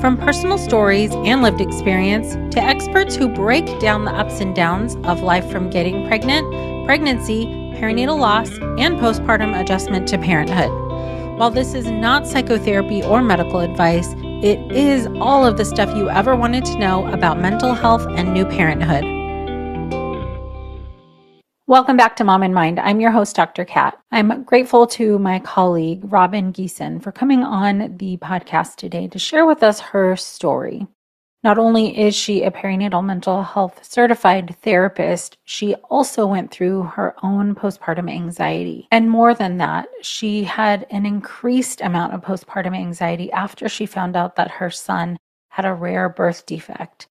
From personal stories and lived experience to experts who break down the ups and downs of life from getting pregnant, pregnancy, perinatal loss, and postpartum adjustment to parenthood. While this is not psychotherapy or medical advice, it is all of the stuff you ever wanted to know about mental health and new parenthood. Welcome back to Mom in Mind. I'm your host, Dr. Kat. I'm grateful to my colleague, Robin Geeson, for coming on the podcast today to share with us her story. Not only is she a perinatal mental health certified therapist, she also went through her own postpartum anxiety. And more than that, she had an increased amount of postpartum anxiety after she found out that her son had a rare birth defect.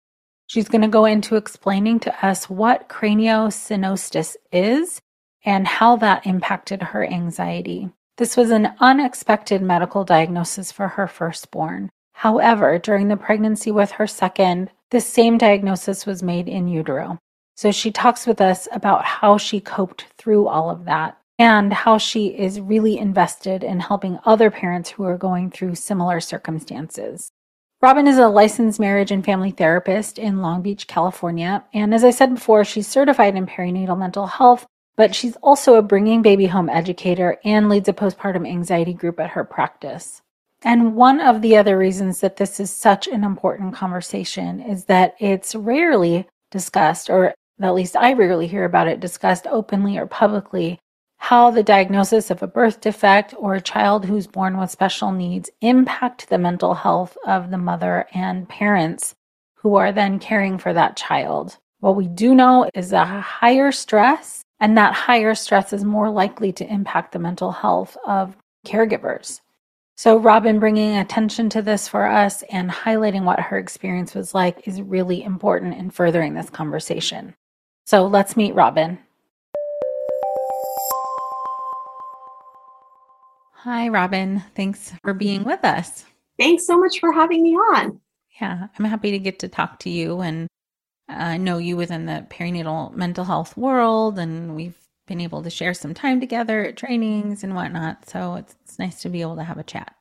She's going to go into explaining to us what craniosynostosis is and how that impacted her anxiety. This was an unexpected medical diagnosis for her firstborn. However, during the pregnancy with her second, the same diagnosis was made in utero. So she talks with us about how she coped through all of that and how she is really invested in helping other parents who are going through similar circumstances. Robin is a licensed marriage and family therapist in Long Beach, California. And as I said before, she's certified in perinatal mental health, but she's also a bringing baby home educator and leads a postpartum anxiety group at her practice. And one of the other reasons that this is such an important conversation is that it's rarely discussed, or at least I rarely hear about it discussed openly or publicly how the diagnosis of a birth defect or a child who's born with special needs impact the mental health of the mother and parents who are then caring for that child. What we do know is a higher stress, and that higher stress is more likely to impact the mental health of caregivers. So, Robin bringing attention to this for us and highlighting what her experience was like is really important in furthering this conversation. So, let's meet Robin. Hi, Robin. Thanks for being with us. Thanks so much for having me on. Yeah, I'm happy to get to talk to you and uh, know you within the perinatal mental health world. And we've been able to share some time together at trainings and whatnot. So it's, it's nice to be able to have a chat.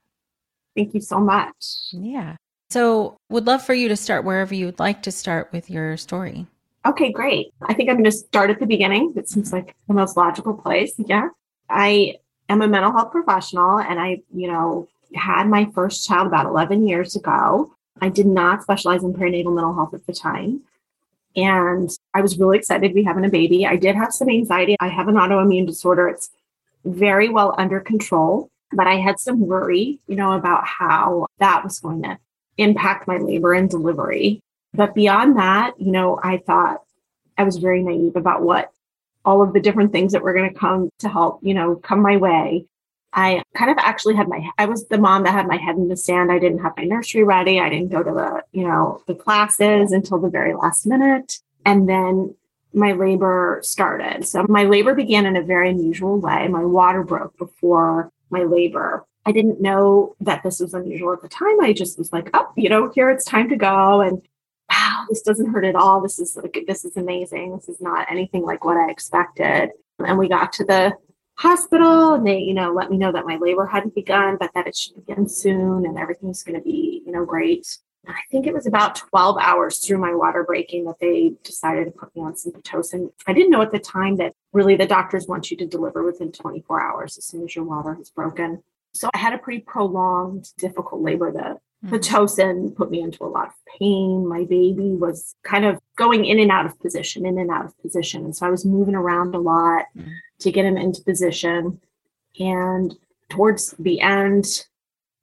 Thank you so much. Yeah. So, would love for you to start wherever you would like to start with your story. Okay, great. I think I'm going to start at the beginning. It seems like the most logical place. Yeah. I am a mental health professional and I, you know, had my first child about 11 years ago. I did not specialize in perinatal mental health at the time. And I was really excited to be having a baby. I did have some anxiety. I have an autoimmune disorder. It's very well under control, but I had some worry, you know, about how that was going to impact my labor and delivery. But beyond that, you know, I thought I was very naive about what all of the different things that were going to come to help, you know, come my way. I kind of actually had my, I was the mom that had my head in the sand. I didn't have my nursery ready. I didn't go to the, you know, the classes until the very last minute. And then my labor started. So my labor began in a very unusual way. My water broke before my labor. I didn't know that this was unusual at the time. I just was like, oh, you know, here it's time to go. And wow, this doesn't hurt at all. This is like, this is amazing. This is not anything like what I expected. And we got to the hospital and they, you know, let me know that my labor hadn't begun, but that it should begin soon and everything's going to be, you know, great. I think it was about 12 hours through my water breaking that they decided to put me on some Pitocin. I didn't know at the time that really the doctors want you to deliver within 24 hours as soon as your water has broken. So I had a pretty prolonged, difficult labor. The. Pitocin put me into a lot of pain. My baby was kind of going in and out of position, in and out of position. And so I was moving around a lot mm-hmm. to get him into position. And towards the end,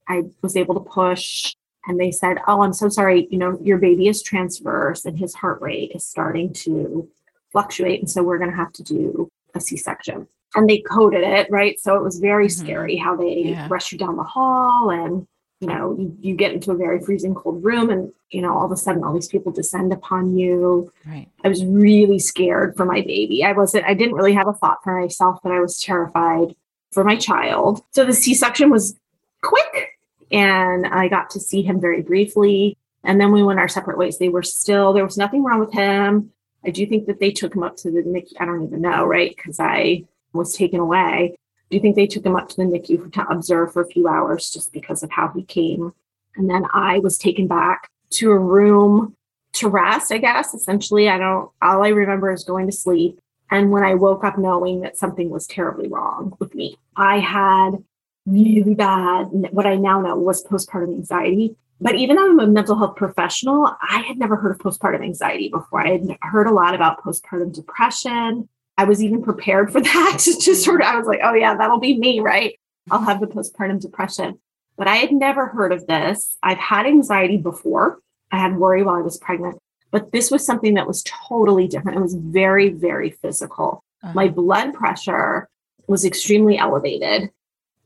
I was able to push and they said, Oh, I'm so sorry. You know, your baby is transverse and his heart rate is starting to fluctuate. And so we're going to have to do a C section. And they coded it, right? So it was very mm-hmm. scary how they yeah. rush you down the hall and, you know, you, you get into a very freezing cold room and, you know, all of a sudden all these people descend upon you. Right. I was really scared for my baby. I wasn't, I didn't really have a thought for myself, but I was terrified for my child. So the C section was quick and I got to see him very briefly. And then we went our separate ways. They were still, there was nothing wrong with him. I do think that they took him up to the NICU. I don't even know, right? Because I was taken away. Do you think they took him up to the NICU to observe for a few hours just because of how he came? And then I was taken back to a room to rest, I guess. Essentially, I don't, all I remember is going to sleep. And when I woke up knowing that something was terribly wrong with me, I had really bad, what I now know was postpartum anxiety. But even though I'm a mental health professional, I had never heard of postpartum anxiety before. I had heard a lot about postpartum depression. I was even prepared for that. Just sort of, I was like, oh, yeah, that'll be me, right? I'll have the postpartum depression. But I had never heard of this. I've had anxiety before. I had worry while I was pregnant, but this was something that was totally different. It was very, very physical. Uh-huh. My blood pressure was extremely elevated.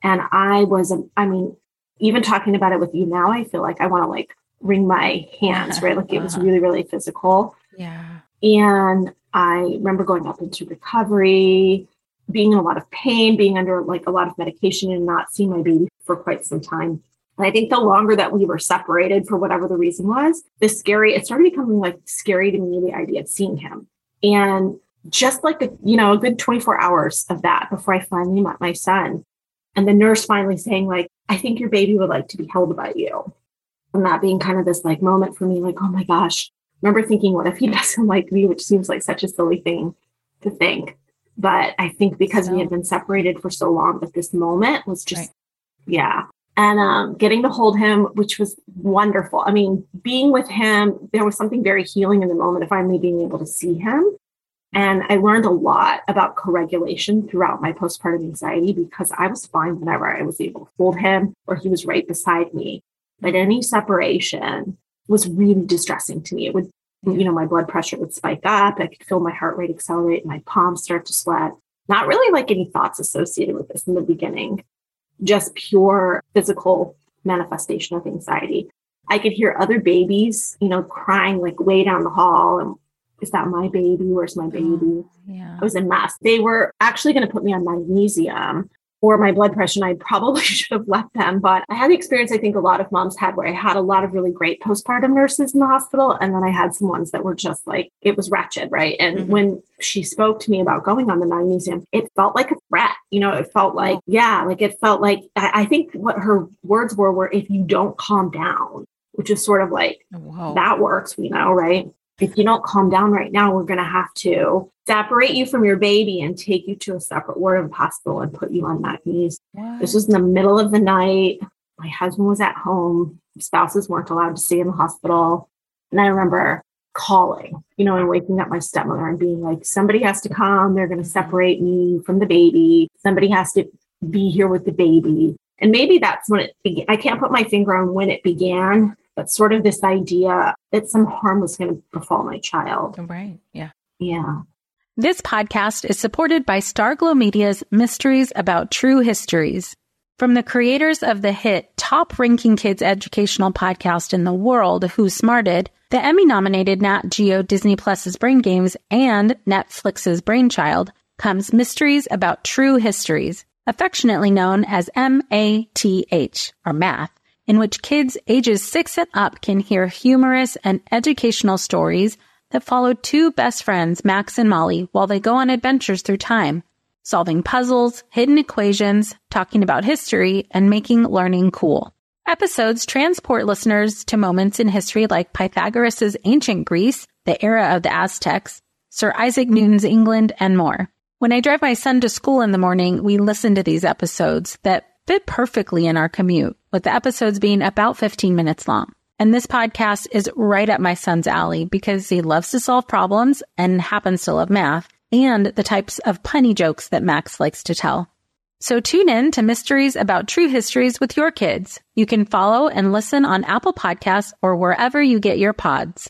And I was, I mean, even talking about it with you now, I feel like I want to like wring my hands, right? Like it was uh-huh. really, really physical. Yeah. And I remember going up into recovery, being in a lot of pain, being under like a lot of medication and not seeing my baby for quite some time. And I think the longer that we were separated for whatever the reason was, the scary, it started becoming like scary to me, the idea of seeing him. And just like a, you know, a good 24 hours of that before I finally met my son, and the nurse finally saying like i think your baby would like to be held by you and that being kind of this like moment for me like oh my gosh remember thinking what if he doesn't like me which seems like such a silly thing to think but i think because so, we had been separated for so long that this moment was just right. yeah and um, getting to hold him which was wonderful i mean being with him there was something very healing in the moment of finally being able to see him and I learned a lot about co regulation throughout my postpartum anxiety because I was fine whenever I was able to hold him or he was right beside me. But any separation was really distressing to me. It would, you know, my blood pressure would spike up. I could feel my heart rate accelerate, my palms start to sweat. Not really like any thoughts associated with this in the beginning, just pure physical manifestation of anxiety. I could hear other babies, you know, crying like way down the hall and is that my baby? Where's my oh, baby? Oh, yeah. I was a mess. They were actually going to put me on magnesium for my blood pressure, and I probably should have left them. But I had the experience I think a lot of moms had where I had a lot of really great postpartum nurses in the hospital. And then I had some ones that were just like, it was wretched, right? And mm-hmm. when she spoke to me about going on the magnesium, it felt like a threat. You know, it felt like, yeah, like it felt like, I, I think what her words were were, if you don't calm down, which is sort of like, Whoa. that works, we know, right? If you don't calm down right now, we're going to have to separate you from your baby and take you to a separate ward of the hospital and put you on that knees. This was in the middle of the night. My husband was at home. Spouses weren't allowed to stay in the hospital. And I remember calling, you know, and waking up my stepmother and being like, somebody has to come. They're going to separate me from the baby. Somebody has to be here with the baby. And maybe that's when it began. I can't put my finger on when it began, but sort of this idea that some harm was going to befall my child. Right. Yeah. Yeah. This podcast is supported by Starglow Media's Mysteries About True Histories. From the creators of the hit top ranking kids educational podcast in the world, Who Smarted, the Emmy nominated Nat Geo Disney Plus's Brain Games and Netflix's Brainchild, comes Mysteries About True Histories, affectionately known as MATH, or Math in which kids ages six and up can hear humorous and educational stories that follow two best friends, Max and Molly, while they go on adventures through time, solving puzzles, hidden equations, talking about history, and making learning cool. Episodes transport listeners to moments in history like Pythagoras' ancient Greece, the era of the Aztecs, Sir Isaac Newton's England, and more. When I drive my son to school in the morning, we listen to these episodes that fit perfectly in our commute, with the episodes being about 15 minutes long. And this podcast is right up my son's alley because he loves to solve problems and happens to love math and the types of punny jokes that Max likes to tell. So tune in to Mysteries About True Histories with your kids. You can follow and listen on Apple Podcasts or wherever you get your pods.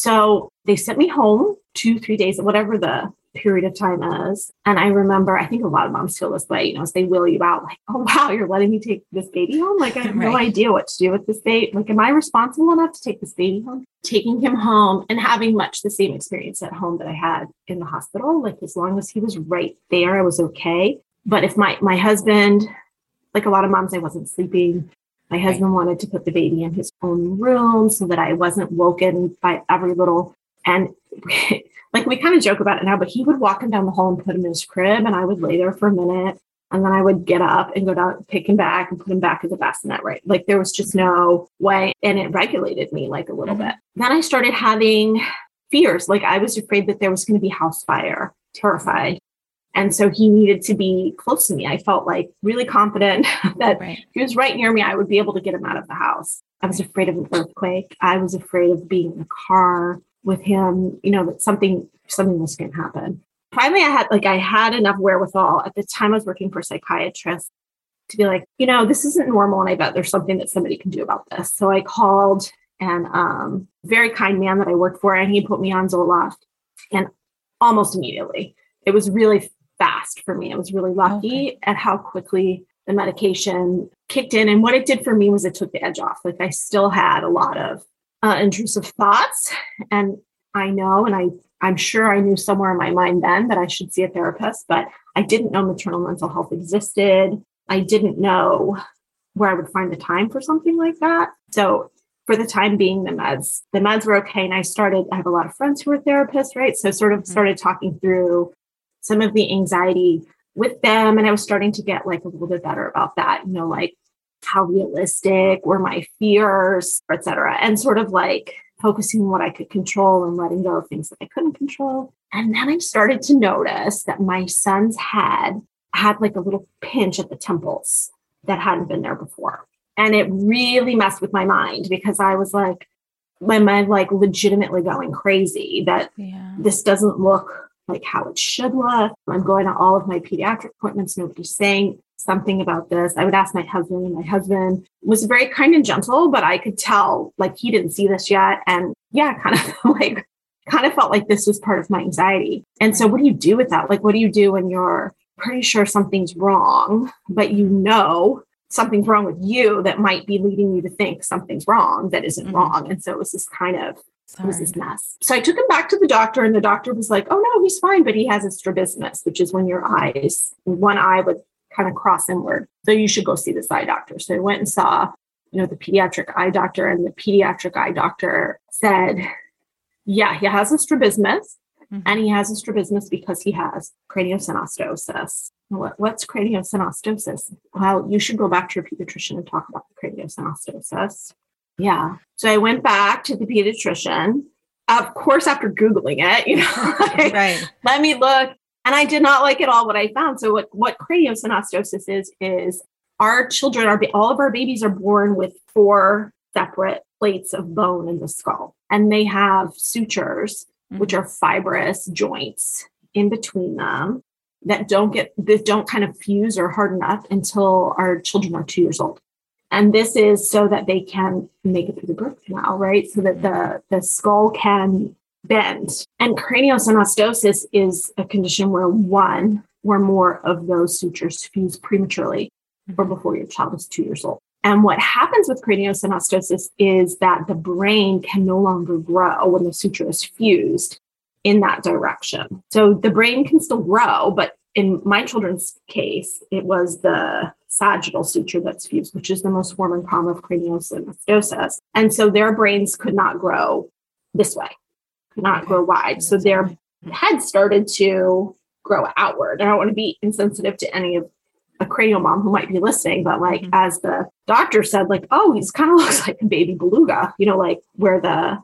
So they sent me home two, three days, whatever the period of time is. And I remember, I think a lot of moms feel this way, you know, as they wheel you out, like, oh, wow, you're letting me take this baby home. Like, I have right. no idea what to do with this baby. Like, am I responsible enough to take this baby home? Taking him home and having much the same experience at home that I had in the hospital. Like, as long as he was right there, I was okay. But if my, my husband, like a lot of moms, I wasn't sleeping. My husband wanted to put the baby in his own room so that I wasn't woken by every little and like we kind of joke about it now, but he would walk him down the hall and put him in his crib, and I would lay there for a minute. And then I would get up and go down, pick him back and put him back in the bassinet, right? Like there was just no way. And it regulated me like a little mm-hmm. bit. Then I started having fears. Like I was afraid that there was going to be house fire, terrified. And so he needed to be close to me. I felt like really confident that right. he was right near me. I would be able to get him out of the house. I was afraid of an earthquake. I was afraid of being in a car with him, you know, that something something was going to happen. Finally, I had like I had enough wherewithal at the time I was working for a psychiatrist to be like, you know, this isn't normal, and I bet there's something that somebody can do about this. So I called and um, very kind man that I worked for, and he put me on Zoloft, and almost immediately, it was really fast for me. I was really lucky okay. at how quickly the medication kicked in, and what it did for me was it took the edge off. Like I still had a lot of uh, intrusive thoughts. And I know, and I, I'm sure I knew somewhere in my mind then that I should see a therapist, but I didn't know maternal mental health existed. I didn't know where I would find the time for something like that. So for the time being, the meds, the meds were okay. And I started, I have a lot of friends who are therapists, right? So sort of mm-hmm. started talking through some of the anxiety with them. And I was starting to get like a little bit better about that, you know, like how realistic were my fears, etc. And sort of like focusing on what I could control and letting go of things that I couldn't control. And then I started to notice that my son's head had like a little pinch at the temples that hadn't been there before. And it really messed with my mind because I was like, my mind like legitimately going crazy that yeah. this doesn't look like how it should look. I'm going to all of my pediatric appointments. Nobody's saying something about this. I would ask my husband, and my husband was very kind and gentle, but I could tell like he didn't see this yet. And yeah, kind of like, kind of felt like this was part of my anxiety. And so, what do you do with that? Like, what do you do when you're pretty sure something's wrong, but you know something's wrong with you that might be leading you to think something's wrong that isn't mm-hmm. wrong? And so, it was this kind of Sorry. It was mess. So I took him back to the doctor, and the doctor was like, "Oh no, he's fine, but he has a strabismus, which is when your eyes, one eye would kind of cross inward. So you should go see this eye doctor. So I went and saw, you know, the pediatric eye doctor, and the pediatric eye doctor said, yeah, he has a strabismus. Mm-hmm. And he has a strabismus because he has craniosynostosis. What, what's craniosynostosis? Well, you should go back to your pediatrician and talk about the craniosynostosis. Yeah. So I went back to the pediatrician. Of course, after Googling it, you know, like, right. let me look and I did not like it all what I found. So what what craniosynostosis is is our children are all of our babies are born with four separate plates of bone in the skull, and they have sutures, mm-hmm. which are fibrous joints in between them that don't get that don't kind of fuse or harden up until our children are two years old. And this is so that they can make it through the birth canal, right? So that the, the skull can bend. And craniosynostosis is a condition where one or more of those sutures fuse prematurely or before your child is two years old. And what happens with craniosynostosis is that the brain can no longer grow when the suture is fused in that direction. So the brain can still grow, but in my children's case, it was the sagittal suture that's fused, which is the most common form of craniosynostosis. And so their brains could not grow this way, could not grow wide. So their head started to grow outward. I don't want to be insensitive to any of a cranial mom who might be listening, but like Mhm. as the doctor said, like, oh, he's kind of looks like a baby beluga, you know, like where the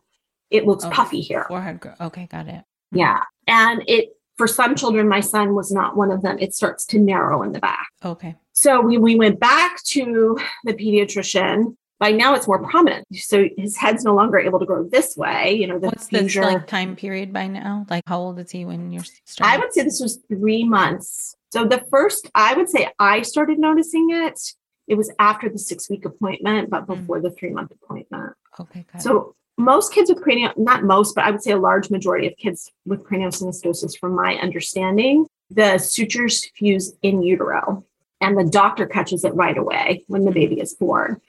it looks Oh, puffy here. Forehead. Okay, got it. Yeah. And it for some children, my son was not one of them, it starts to narrow in the back. Okay. So we, we went back to the pediatrician. By now it's more prominent. So his head's no longer able to grow this way. You know, the What's the fusion. like time period by now? Like how old is he when you're starting? I would say this was three months. So the first, I would say I started noticing it. It was after the six week appointment, but Mm. before the three month appointment. Okay, got it. So most kids with cranial, not most, but I would say a large majority of kids with craniosynostosis, from my understanding, the sutures fuse in utero and the doctor catches it right away when the baby is born.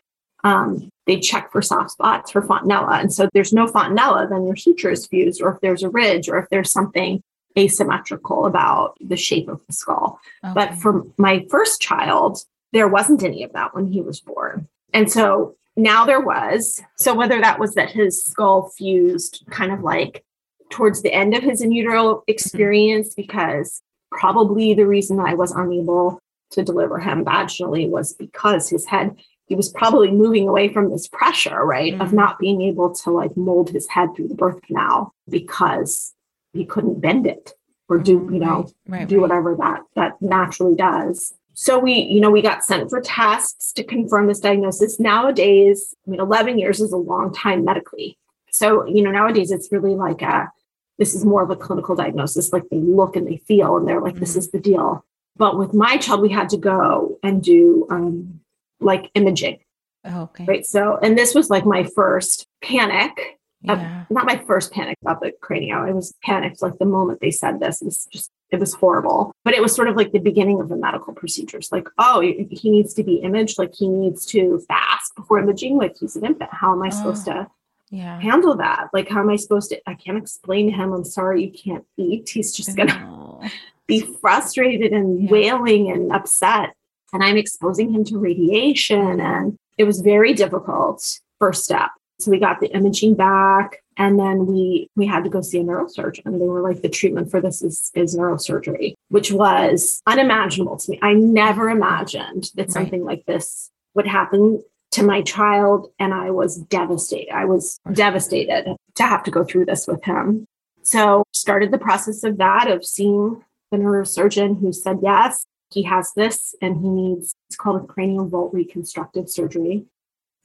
Um, they check for soft spots for fontanella. And so if there's no fontanella, then your suture is fused, or if there's a ridge, or if there's something asymmetrical about the shape of the skull. But for my first child, there wasn't any of that when he was born. And so now there was. So whether that was that his skull fused kind of like towards the end of his in utero experience, because probably the reason that I was unable to deliver him vaginally was because his head, he was probably moving away from this pressure, right? Of Mhm. not being able to like mold his head through the birth canal because he couldn't bend it or do, you know, right, right, do whatever that that naturally does. So we, you know, we got sent for tests to confirm this diagnosis. Nowadays, I mean, 11 years is a long time medically. So, you know, nowadays it's really like a this is more of a clinical diagnosis. Like they look and they feel and they're like, this Mhm. is the deal. But with my child, we had to go and do um like imaging, Oh, okay. right? So, and this was like my first panic Yeah. not my first panic about the cranial. I was panicked like the moment they said this. It was just it was horrible. But it was sort of like the beginning of the medical procedures. Like, oh, he needs to be imaged. Like he needs to fast before imaging. Like he's an infant. How am I oh, supposed Oh. to Yeah. handle that? Like, how am I supposed to? I can't explain to him. I'm sorry, you can't eat. He's just gonna No. be frustrated and Yeah. wailing and upset. And I'm exposing him to radiation. And it was very difficult first step. So we got the imaging back and then we we had to go see a neurosurgeon. They were like, the treatment for this is, is neurosurgery, which was unimaginable to me. I never imagined that Right. something like this would happen to my child. And I was devastated. I was devastated to have to go through this with him. So started the process of that, of seeing the neurosurgeon who said yes, he has this and he needs it's called a cranial vault reconstructive surgery,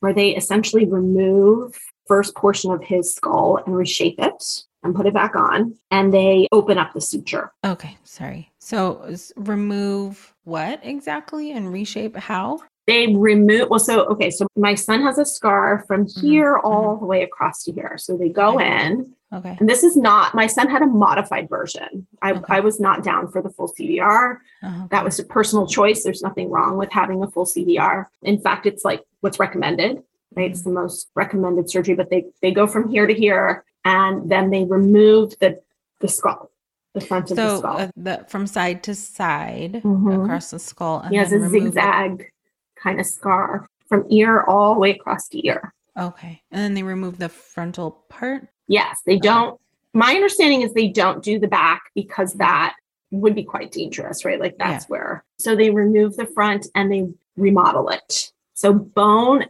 where they essentially remove first portion of his skull and reshape it and put it back on, and they open up the suture. Okay, sorry. So remove what exactly and reshape how? They remove well, so okay, so my son has a scar from Mhm, here all the way across to here. So they go Okay. in, Okay. and this is not my son had a modified version. I, Okay. I was not down for the full CVR. Uh-huh. That was a personal choice. There's nothing wrong with having a full CVR. In fact, it's like what's recommended, right? It's the most recommended surgery, but they they go from here to here and then they remove the the skull, the front of the skull. uh, the from side to side Mhm. across the skull. And he has a remove it. zigzag kind of scar from ear all the way across to ear. Okay, and then they remove the frontal part. Yes, they don't. My understanding is they don't do the back because that would be quite dangerous, right? Like that's where. So they remove the front and they remodel it. So bone,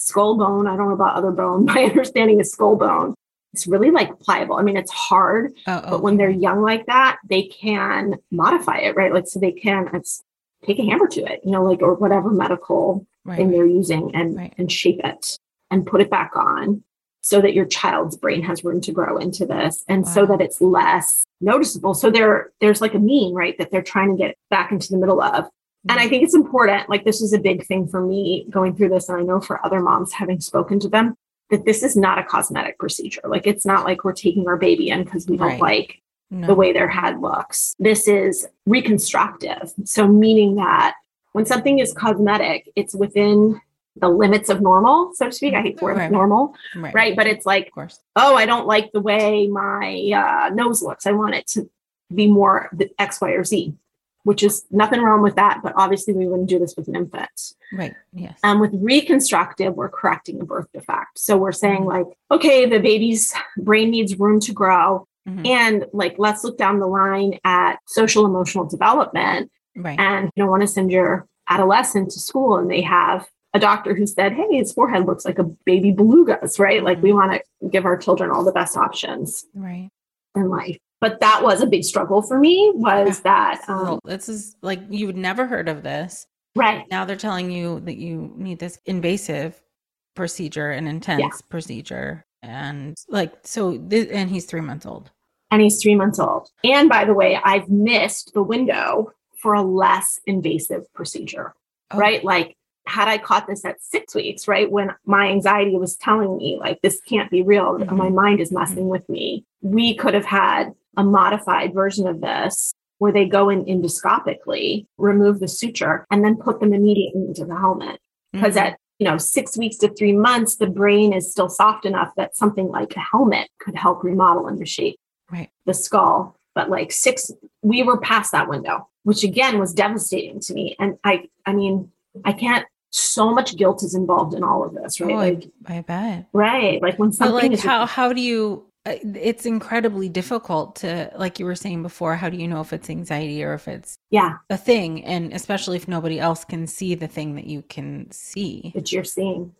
skull bone, I don't know about other bone. My understanding is skull bone. It's really like pliable. I mean, it's hard, Oh, but when they're young like that, they can modify it, right? Like, so they can uh, it's, take a hammer to it, you know, like, or whatever medical right, thing they're using and Right. and shape it and put it back on so that your child's brain has room to grow into this and so that it's less noticeable so there there's like a mean right that they're trying to get back into the middle of And I think it's important. Like, this is a big thing for me going through this. And I know for other moms, having spoken to them, that this is not a cosmetic procedure. Like, it's not like we're taking our baby in because we don't Right. like No. the way their head looks. This is reconstructive. So, meaning that when something is cosmetic, it's within the limits of normal, so to speak. I hate the word Right. normal, right. right? But it's like, Of course. oh, I don't like the way my uh, nose looks. I want it to be more the X, Y, or Z, which is nothing wrong with that. But obviously, we wouldn't do this with an infant. Right. Yes. Um, with reconstructive, we're correcting a birth defect. So we're saying, Mhm. like, okay, the baby's brain needs room to grow. Mhm. And like, let's look down the line at social emotional development. Right. And you don't want to send your adolescent to school and they have a doctor who said, hey, his forehead looks like a baby beluga's, right? Like, we want to give our children all the best options right. in life. But that was a big struggle for me was that, So, um, this is like you've never heard of this. right. Now they're telling you that you need this invasive procedure, an intense procedure, and like so. This, and he's three months old. and he's three months old. And by the way, I've missed the window for a less invasive procedure, Oh. right? Like, had I caught this at six weeks, right, when my anxiety was telling me, like, this can't be real, Mhm. my mind is messing with me, we could have had a modified version of this where they go in endoscopically, remove the suture, and then put them immediately into the helmet because Mhm. at you know six weeks to three months the brain is still soft enough that something like a helmet could help remodel and reshape Right. the skull but like six we were past that window which again was devastating to me and i i mean i can't so much guilt is involved in all of this right Oh, like I, I bet. right like when But something like, is how how do you? Uh, It's incredibly difficult to, like you were saying before. How do you know if it's anxiety or if it's yeah a thing? And especially if nobody else can see the thing that you can see. that you're seeing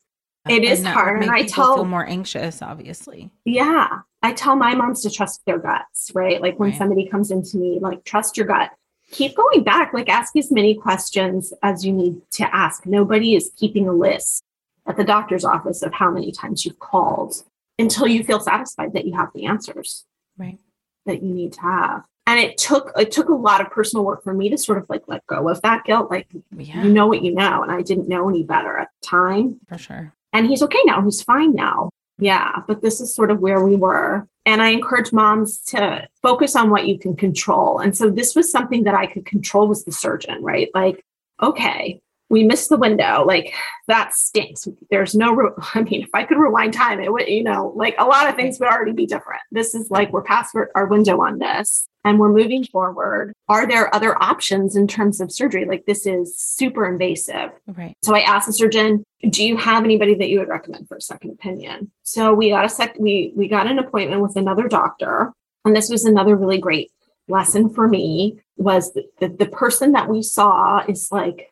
It is would hard, and I tell- feel more anxious. Obviously, Yeah. I tell my moms to trust their guts, right? Like when Right. somebody comes into me, like, trust your gut. Keep going back, like, ask as many questions as you need to ask. Nobody is keeping a list at the doctor's office of how many times you've called until you feel satisfied that you have the answers right? that you need to have. And it took it took a lot of personal work for me to sort of like let go of that guilt. Like Yeah, you know what you know, and I didn't know any better at the time for sure. and he's okay now. He's fine now. Yeah, but this is sort of where we were. And I encourage moms to focus on what you can control. And so this was something that I could control was the surgeon, right? Like, okay, we missed the window. Like that stinks. There's no, re- I mean, if I could rewind time, it would, you know, like a lot of things would already be different. This is like we're past our- window on this and we're moving forward. Are there other options in terms of surgery? Like this is super invasive. Right. So I asked the surgeon, "Do you have anybody that you would recommend for a second opinion?" So we got a sec. We we got an appointment with another doctor, and this was another really great lesson for me. Was that the, the person that we saw is like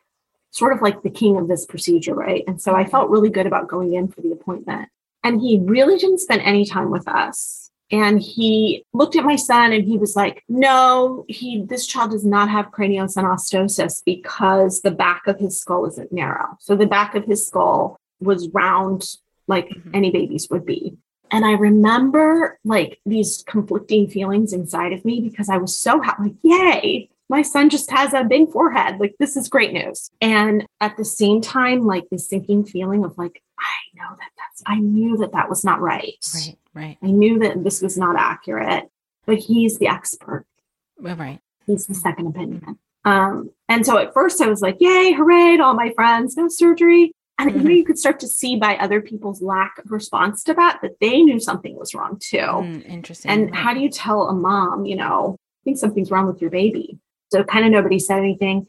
sort of like the king of this procedure, right? And so I felt really good about going in for the appointment. And he really didn't spend any time with us. And he looked at my son and he was like, no, he this child does not have craniosynostosis because the back of his skull isn't narrow. So the back of his skull was round like Mhm. any baby's would be. And I remember like these conflicting feelings inside of me because I was so happy, like, yay, my son just has a big forehead. Like, this is great news. And at the same time, like this sinking feeling of like, I know that that's, I knew that that was not right. Right. Right. I knew that this was not accurate, but he's the expert. Right. He's the second opinion. Um, and so at first I was like, yay, hooray to all my friends, no surgery. And you know, Mhm. you could start to see by other people's lack of response to that that they knew something was wrong too. Mm, interesting. And Right. how do you tell a mom, you know, I think something's wrong with your baby? So kind of nobody said anything.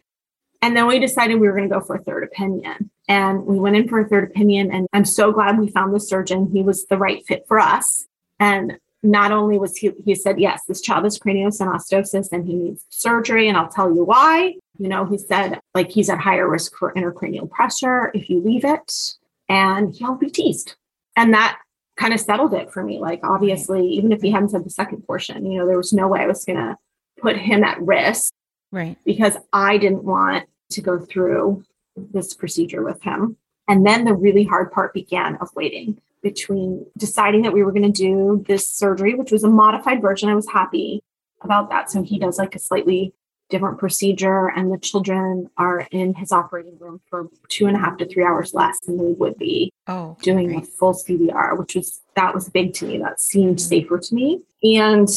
And then we decided we were going to go for a third opinion. And we went in for a third opinion. And I'm so glad we found the surgeon. He was the right fit for us. And not only was he, he said, yes, this child has craniosynostosis and he needs surgery. And I'll tell you why. You know, he said, like, he's at higher risk for intracranial pressure if you leave it, and he'll be teased. And that kind of settled it for me. Like, obviously, even if he hadn't said the second portion, you know, there was no way I was going to put him at risk right. because I didn't want to go through this procedure with him. And then the really hard part began of waiting between deciding that we were going to do this surgery, which was a modified version. I was happy about that. So he does like a slightly different procedure, and the children are in his operating room for two and a half to three hours less than they would be oh, doing great. a full CVR, which was that was big to me. That seemed Mhm. safer to me. And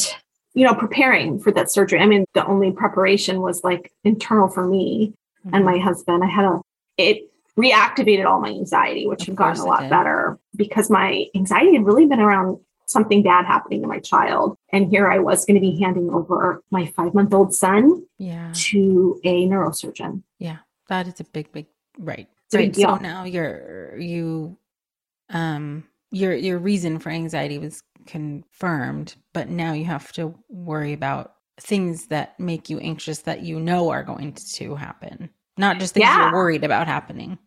you know, preparing for that surgery. I mean, the only preparation was like internal for me Mm-hmm. and my husband. I had a it reactivated all my anxiety, which Of had gotten a lot better because my anxiety had really been around something bad happening to my child. And here I was going to be handing over my five month old son yeah, to a neurosurgeon. Yeah. That is a big, big right. It's a big right. So now you're you, um, your your reason for anxiety was confirmed, but now you have to worry about things that make you anxious that you know are going to happen, not just things Yeah. you're worried about happening.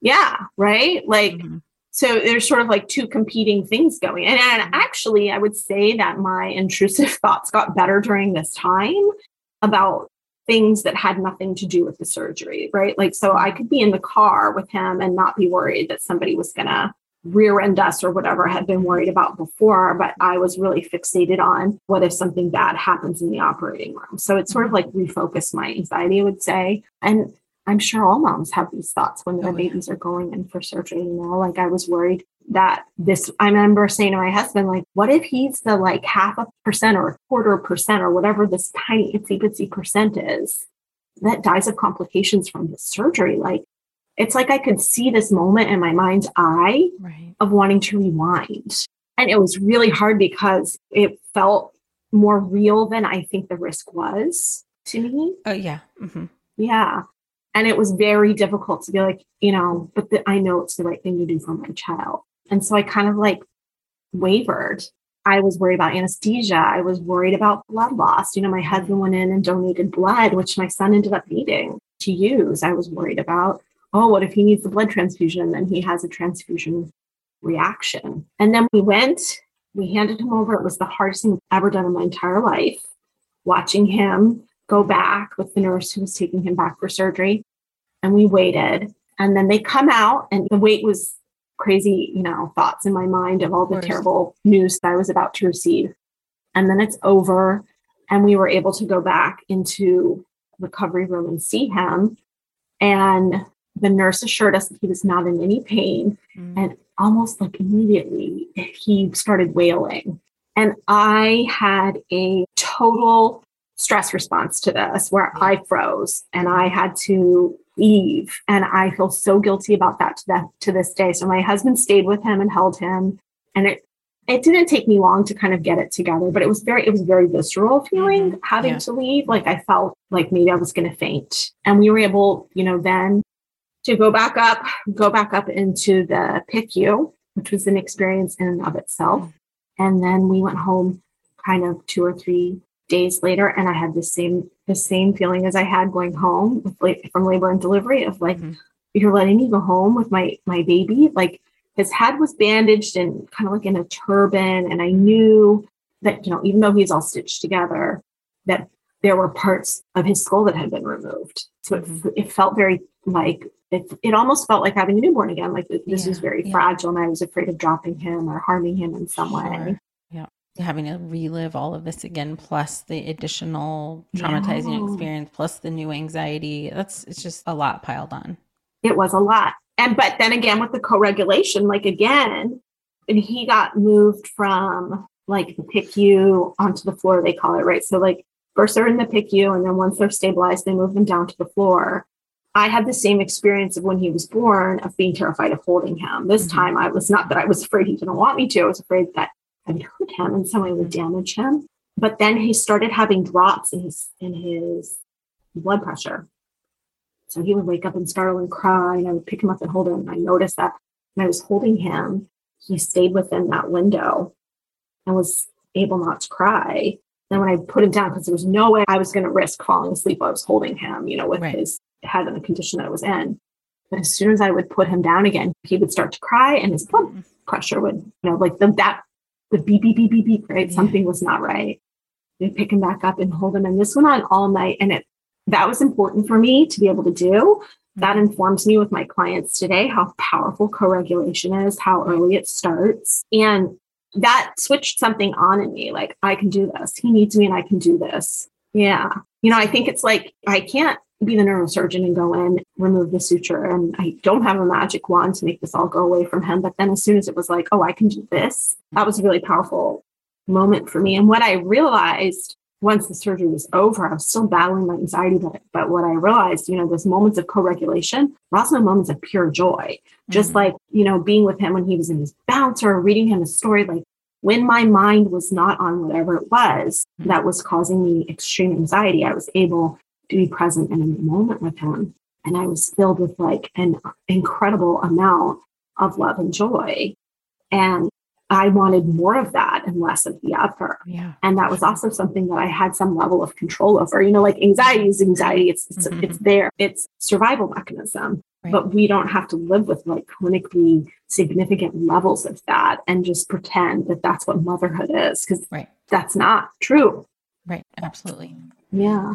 Yeah. Right. Like, Mhm. so there's sort of like two competing things going. And, and Mhm. actually, I would say that my intrusive thoughts got better during this time about things that had nothing to do with the surgery, right? Like, so I could be in the car with him and not be worried that somebody was going to rear end us or whatever I had been worried about before. But I was really fixated on what if something bad happens in the operating room. So it sort of like refocused my anxiety, I would say. And I'm sure all moms have these thoughts when their Oh, yeah. babies are going in for surgery. You know, like I was worried that this, I remember saying to my husband, like, what if he's the like half a percent or a quarter percent or whatever this tiny itsy bitsy percent is that dies of complications from the surgery? Like, it's like I could see this moment in my mind's eye Right. of wanting to rewind. And it was really hard because it felt more real than I think the risk was to me. Oh yeah. hmm Yeah. And it was very difficult to be like, you know, but the, I know it's the right thing to do for my child. And so I kind of like wavered. I was worried about anesthesia. I was worried about blood loss. You know, my husband went in and donated blood, which my son ended up needing to use. I was worried about, oh, what if he needs the blood transfusion and then he has a transfusion reaction? And then we went, we handed him over. It was the hardest thing I've ever done in my entire life, watching him go back with the nurse who was taking him back for surgery. And we waited. And then they come out, and the wait was crazy, you know, thoughts in my mind of all the course. terrible news that I was about to receive. And then it's over. And we were able to go back into recovery room and see him. And the nurse assured us that he was not in any pain. Mm. and almost like immediately he started wailing. And i had a total stress response to this where i froze and i had to leave. And i feel so guilty about that to, that, to this day. So my husband stayed with him and held him. And it it didn't take me long to kind of get it together but it was very it was very visceral feeling Mhm. having Yeah. to leave. Like i felt like maybe i was going to faint. And we were able you know then to go back up, go back up into the PICU, which was an experience in and of itself. And then we went home kind of two or three days later, and I had the same the same feeling as I had going home from labor and delivery of like, Mhm. you're letting me go home with my my baby. Like his head was bandaged and kind of like in a turban, and I knew that you know even though he's all stitched together, that there were parts of his skull that had been removed. So it, it felt very like it, it almost felt like having a newborn again. Like this Yeah, was very yeah. fragile, and I was afraid of dropping him or harming him in some way. Yeah. Having to relive all of this again, plus the additional traumatizing Yeah. experience, plus the new anxiety. That's it's just a lot piled on. It was a lot. And but then again, with the co-regulation, like again, and he got moved from like the PICU onto the floor, they call it, right? So like first they're in the PICU, and then once they're stabilized, they move them down to the floor. I had the same experience of when he was born of being terrified of holding him. This Mhm. time I was not that I was afraid he didn't want me to. I was afraid that I would hurt him and some way would damage him. But then he started having drops in his in his blood pressure. So he would wake up and startle and cry, and I would pick him up and hold him. And I noticed that when I was holding him, he stayed within that window and was able not to cry. Then when I put him down, because there was no way I was going to risk falling asleep while I was holding him, you know, with Right. his head in the condition that it was in. But as soon as I would put him down again, he would start to cry and his blood pressure would, you know, like the, that the beep, beep, beep, beep, beep, right? Yeah. Something was not right. We'd pick him back up and hold him. And this went on all night. And it that was important for me to be able to do. That informs me with my clients today how powerful co-regulation is, how early it starts. And that switched something on in me. Like I can do this. He needs me and I can do this. Yeah. You know, I think it's like I can't be the neurosurgeon and go in, remove the suture, and I don't have a magic wand to make this all go away from him. But then as soon as it was like, oh, I can do this, that was a really powerful moment for me. And what I realized once the surgery was over, I was still battling my anxiety, but, but what I realized, you know, those moments of co-regulation were also moments of pure joy. Just mm-hmm. like, you know, being with him when he was in his bouncer, reading him a story, like when my mind was not on whatever it was mm-hmm. that was causing me extreme anxiety, I was able to be present in a moment with him. And I was filled with like an incredible amount of love and joy. And I wanted more of that and less of the other. Yeah. And that was also something that I had some level of control over. You know, like anxiety is anxiety. It's it's, mm-hmm. it's there. It's survival mechanism. Right. But we don't have to live with like clinically significant levels of that and just pretend that that's what motherhood is because right. that's not true. Right. Absolutely. Yeah.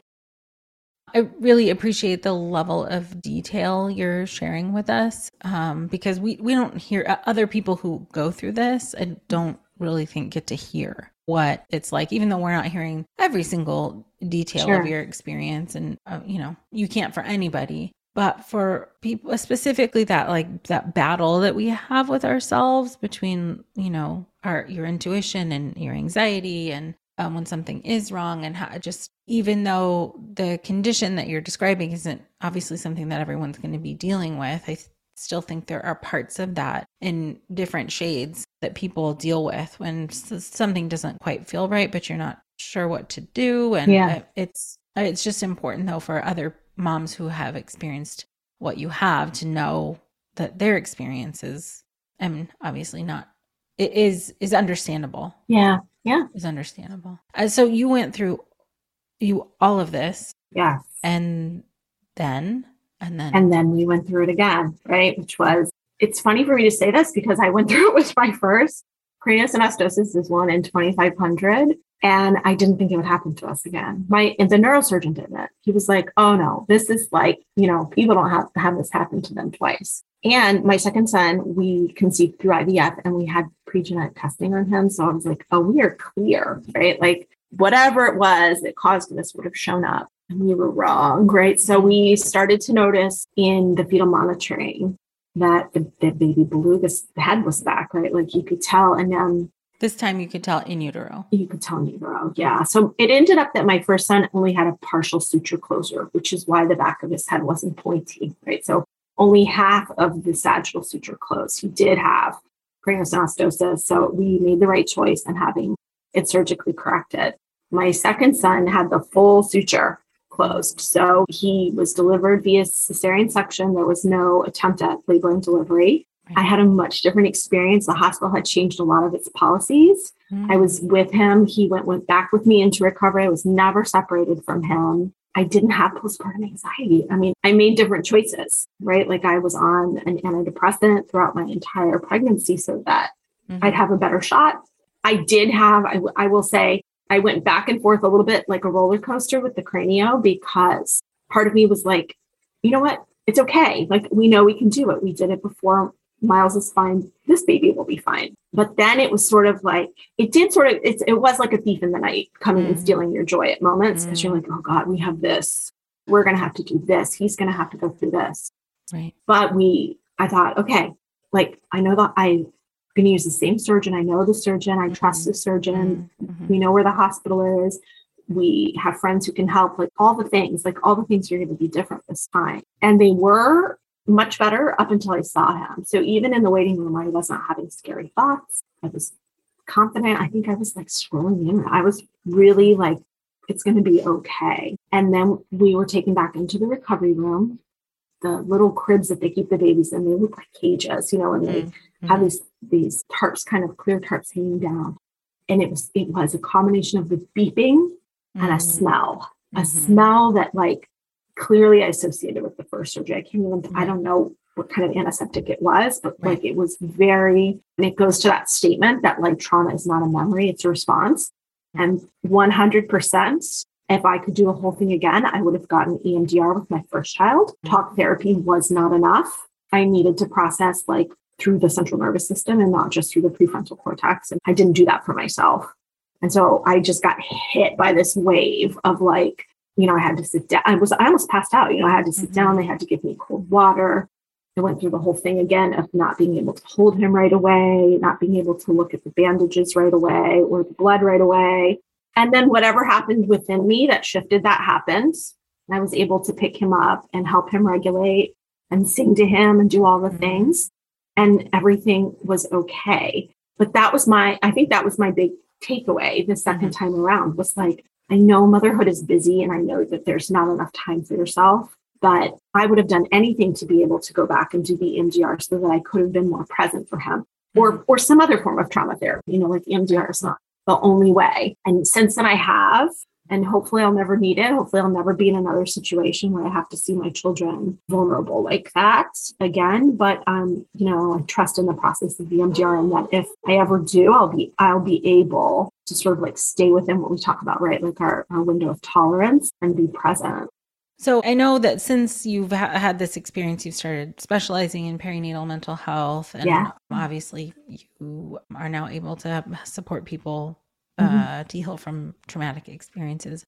I really appreciate the level of detail you're sharing with us um, because we, we don't hear uh, other people who go through this and don't really think get to hear what it's like, even though we're not hearing every single detail sure. of your experience. And, uh, you know, you can't for anybody. But for people, specifically that like that battle that we have with ourselves between, you know, our your intuition and your anxiety and um, when something is wrong and how just even though the condition that you're describing isn't obviously something that everyone's going to be dealing with i still think there are parts of that in different shades that people deal with when something doesn't quite feel right but you're not sure what to do and yeah. it's it's just important though for other moms who have experienced what you have to know that their experiences and obviously not it is is understandable yeah yeah. Is understandable. Uh, so you went through you all of this. Yes. And then and then and then we went through it again, right? Which was it's funny for me to say this because I went through it with my first craniosynostosis is one in 2500 and I didn't think it would happen to us again. My and the neurosurgeon did it. He was like, "Oh no, this is like you know people don't have to have this happen to them twice." And my second son, we conceived through IVF, and we had pre-genetic testing on him. So I was like, "Oh, we are clear, right? Like whatever it was that caused this would have shown up." And we were wrong, right? So we started to notice in the fetal monitoring that the, the baby beluga's head was back, right? Like you could tell. And then this time you could tell in utero. You could tell in utero, yeah. So it ended up that my first son only had a partial suture closure, which is why the back of his head wasn't pointy, right? So only half of the sagittal suture closed. He did have craniosynostosis, so we made the right choice in having it surgically corrected. My second son had the full suture closed. So he was delivered via cesarean section. There was no attempt at labor and delivery. I had a much different experience. The hospital had changed a lot of its policies. Mm. I was with him. He went, went back with me into recovery. I was never separated from him. I didn't have postpartum anxiety. I mean, I made different choices, right? Like I was on an antidepressant throughout my entire pregnancy so that Mhm. I'd have a better shot. I did have, I, w- I will say, I went back and forth a little bit like a roller coaster with the cranio because part of me was like, you know what? It's okay. Like we know we can do it. We did it before. Miles is fine. This baby will be fine. But then it was sort of like, it did sort of, it's, it was like a thief in the night coming and Mhm. stealing your joy at moments because you're like, oh God, we have this. We're going to have to do this. He's going to have to go through this Right. but we i thought okay like i know that i'm going to use the same surgeon i know the surgeon i trust the surgeon Mhm. we know where the hospital is we have friends who can help like all the things like all the things are going to be different this time and they were much better up until i saw him. So even in the waiting room i wasn't having scary thoughts i was confident. I think i was like scrolling in. I was really like it's going to be okay. And then we were taken back into the recovery room. The little cribs that they keep the babies in they look like cages you know and they Mhm. have these these tarps kind of clear tarps hanging down. And it was it was a combination of the beeping and a Mhm. smell. A Mhm. smell that like clearly I associated with the first surgery. I can't even i mm-hmm. don't know what kind of antiseptic it was but Right. like it was very and it goes to that statement that like trauma is not a memory it's a response. And 100% if i could do the whole thing again i would have gotten emdr with my first child. Mm-hmm. Talk therapy was not enough. I needed to process like through the central nervous system and not just through the prefrontal cortex and i didn't do that for myself. And so I just got hit by this wave of like, you know, I had to sit down. I was, I almost passed out. You know, I had to sit Mhm. down. They had to give me cold water. I went through the whole thing again of not being able to hold him right away, not being able to look at the bandages right away or the blood right away. And then whatever happened within me that shifted, that happened. And I was able to pick him up and help him regulate and sing to him and do all the Mhm. things. And everything was okay. But that was my, I think that was my big takeaway the 2nd time around was like, I know motherhood is busy and I know that there's not enough time for yourself, but I would have done anything to be able to go back and do the EMDR so that I could have been more present for him or, mm-hmm. or some other form of trauma therapy. You know, like EMDR is not the only way. And since then I have, and hopefully I'll never need it. Hopefully I'll never be in another situation where I have to see my children vulnerable like that again. But um, you know, I trust in the process of the EMDR and that if I ever do, I'll be I'll be able to sort of like stay within what we talk about, right? Like our, our window of tolerance and be present. So I know that since you've ha- had this experience, you've started specializing in perinatal mental health, and Yeah. obviously you are now able to support people Mm-hmm. uh, to heal from traumatic experiences.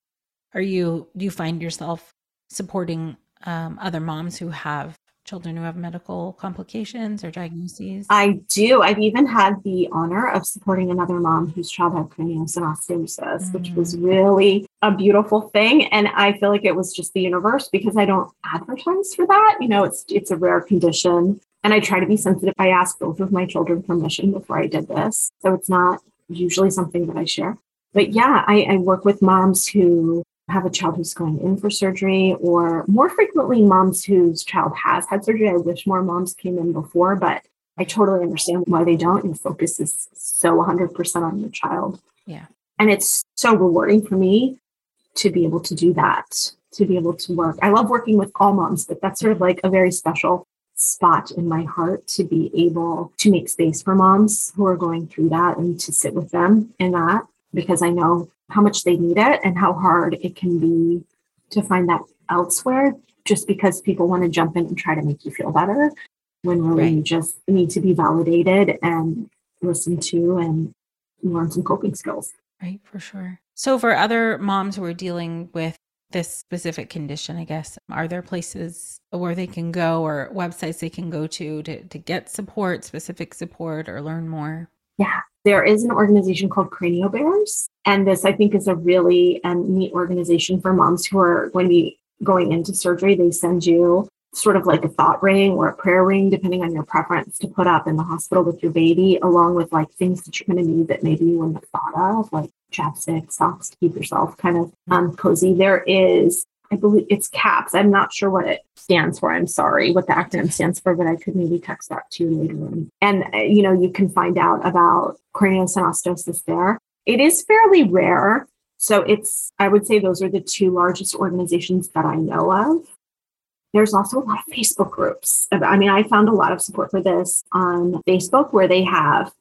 Are you? Do you find yourself supporting um, other moms who have children who have medical complications or diagnoses? I do. I've even had the honor of supporting another mom whose child had craniosynostosis, which was really a beautiful thing. And I feel like it was just the universe because I don't advertise for that. You know, it's it's a rare condition. And I try to be sensitive. I asked both of my children permission before I did this. So it's not usually something that I share. But yeah, I, I work with moms who have a child who's going in for surgery, or more frequently, moms whose child has had surgery. I wish more moms came in before, but I totally understand why they don't. Your focus is so 100% on your child. Yeah. And it's so rewarding for me to be able to do that, to be able to work. I love working with all moms, but that's sort of like a very special spot in my heart to be able to make space for moms who are going through that and to sit with them in that because I know how much they need it and how hard it can be to find that elsewhere just because people want to jump in and try to make you feel better when really you just need to be validated and listened to and learn some coping skills. Right, for sure. So, for other moms who are dealing with this specific condition, I guess, are there places where they can go or websites they can go to to, to get support, specific support, or learn more? Yeah. There is an organization called Cranio Bears. And this, I think, is a really um, neat organization for moms who are going to be going into surgery. They send you sort of like a thought ring or a prayer ring, depending on your preference, to put up in the hospital with your baby, along with like things that you're going to need that maybe you wouldn't have thought of, like chapstick, socks to keep yourself kind of um, cozy. There is I believe it's CAPS. I'm not sure what it stands for. I'm sorry what the acronym stands for, but I could maybe text that to you later on. And, uh, you know, you can find out about craniosynostosis there. It is fairly rare. So it's, I would say those are the two largest organizations that I know of. There's also a lot of Facebook groups. I mean, I found a lot of support for this on Facebook where they have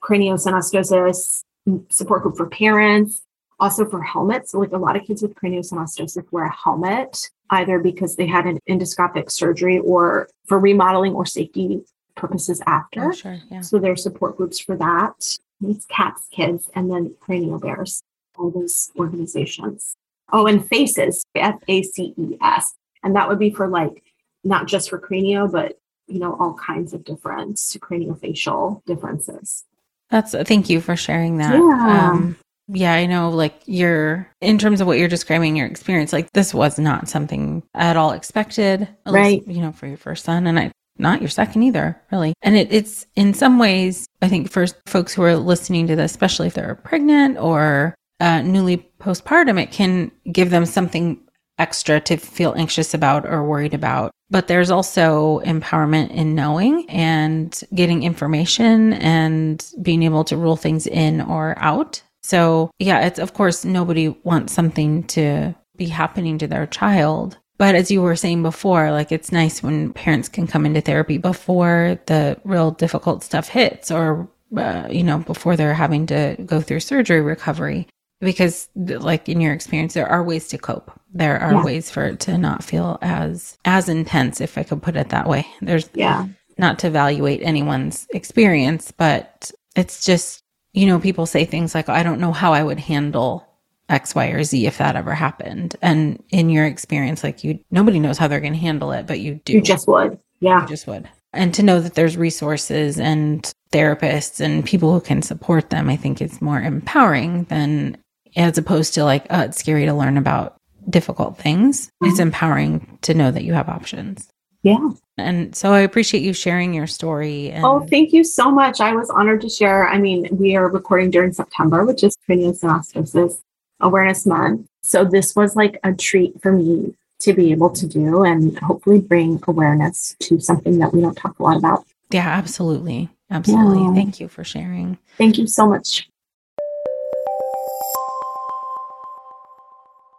craniosynostosis mm, support group for parents, also for helmets. So like a lot of kids with craniosynostosis wear a helmet, either because they had an endoscopic surgery or for remodeling or safety purposes after. Oh, sure. Yeah. So there's support groups for that. It's cats, kids, and then cranial bears, all those organizations. Oh, and FACES, F A C E S. And that would be for like not just for cranio, but you know, all kinds of different craniofacial differences. That's thank you for sharing that. Yeah. Um, yeah, I know like you're in terms of what you're describing your experience, like this was not something at all expected. at Right. least, you know, for your first son and I not your second either, really. And it, it's in some ways, I think for folks who are listening to this, especially if they're pregnant or uh, newly postpartum, it can give them something extra to feel anxious about or worried about. But there's also empowerment in knowing and getting information and being able to rule things in or out. So, yeah, it's of course nobody wants something to be happening to their child. But as you were saying before, like it's nice when parents can come into therapy before the real difficult stuff hits or, uh, you know, before they're having to go through surgery recovery. Because, like in your experience, there are ways to cope. There are Yeah. ways for it to not feel as as intense, if I could put it that way. There's Yeah. not to evaluate anyone's experience, but it's just, you know, people say things like, I don't know how I would handle X, Y, or Z if that ever happened. And in your experience, like you, nobody knows how they're going to handle it, but you do. You just would. Yeah. You just would. And to know that there's resources and therapists and people who can support them, I think is more empowering than as opposed to like, oh, it's scary to learn about difficult things. It's mm-hmm. empowering to know that you have options. Yeah. And so I appreciate you sharing your story. And Oh, thank you so much. I was honored to share. I mean, we are recording during September, which is craniosynostosis awareness month. So this was like a treat for me to be able to do and hopefully bring awareness to something that we don't talk a lot about. yeah, absolutely. Absolutely. Yeah. Thank you for sharing. Thank you so much.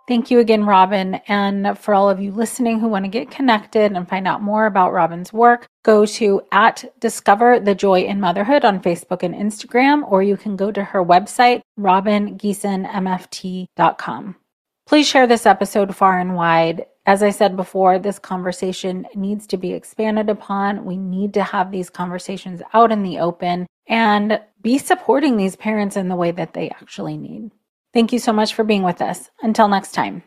Thank you again, Robin. And for all of you listening who want to get connected and find out more about Robin's work, go to at Discover the Joy in Motherhood on Facebook and Instagram, or you can go to her website, robingeesonmft.com. Please share this episode far and wide. As I said before, this conversation needs to be expanded upon. We need to have these conversations out in the open and be supporting these parents in the way that they actually need. Thank you so much for being with us. Until next time.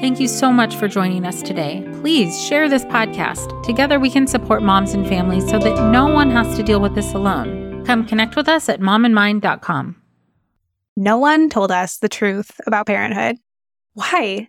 Thank you so much for joining us today. Please share this podcast. Together we can support moms and families so that no one has to deal with this alone. Come connect with us at momandmind.com. No one told us the truth about parenthood. Why?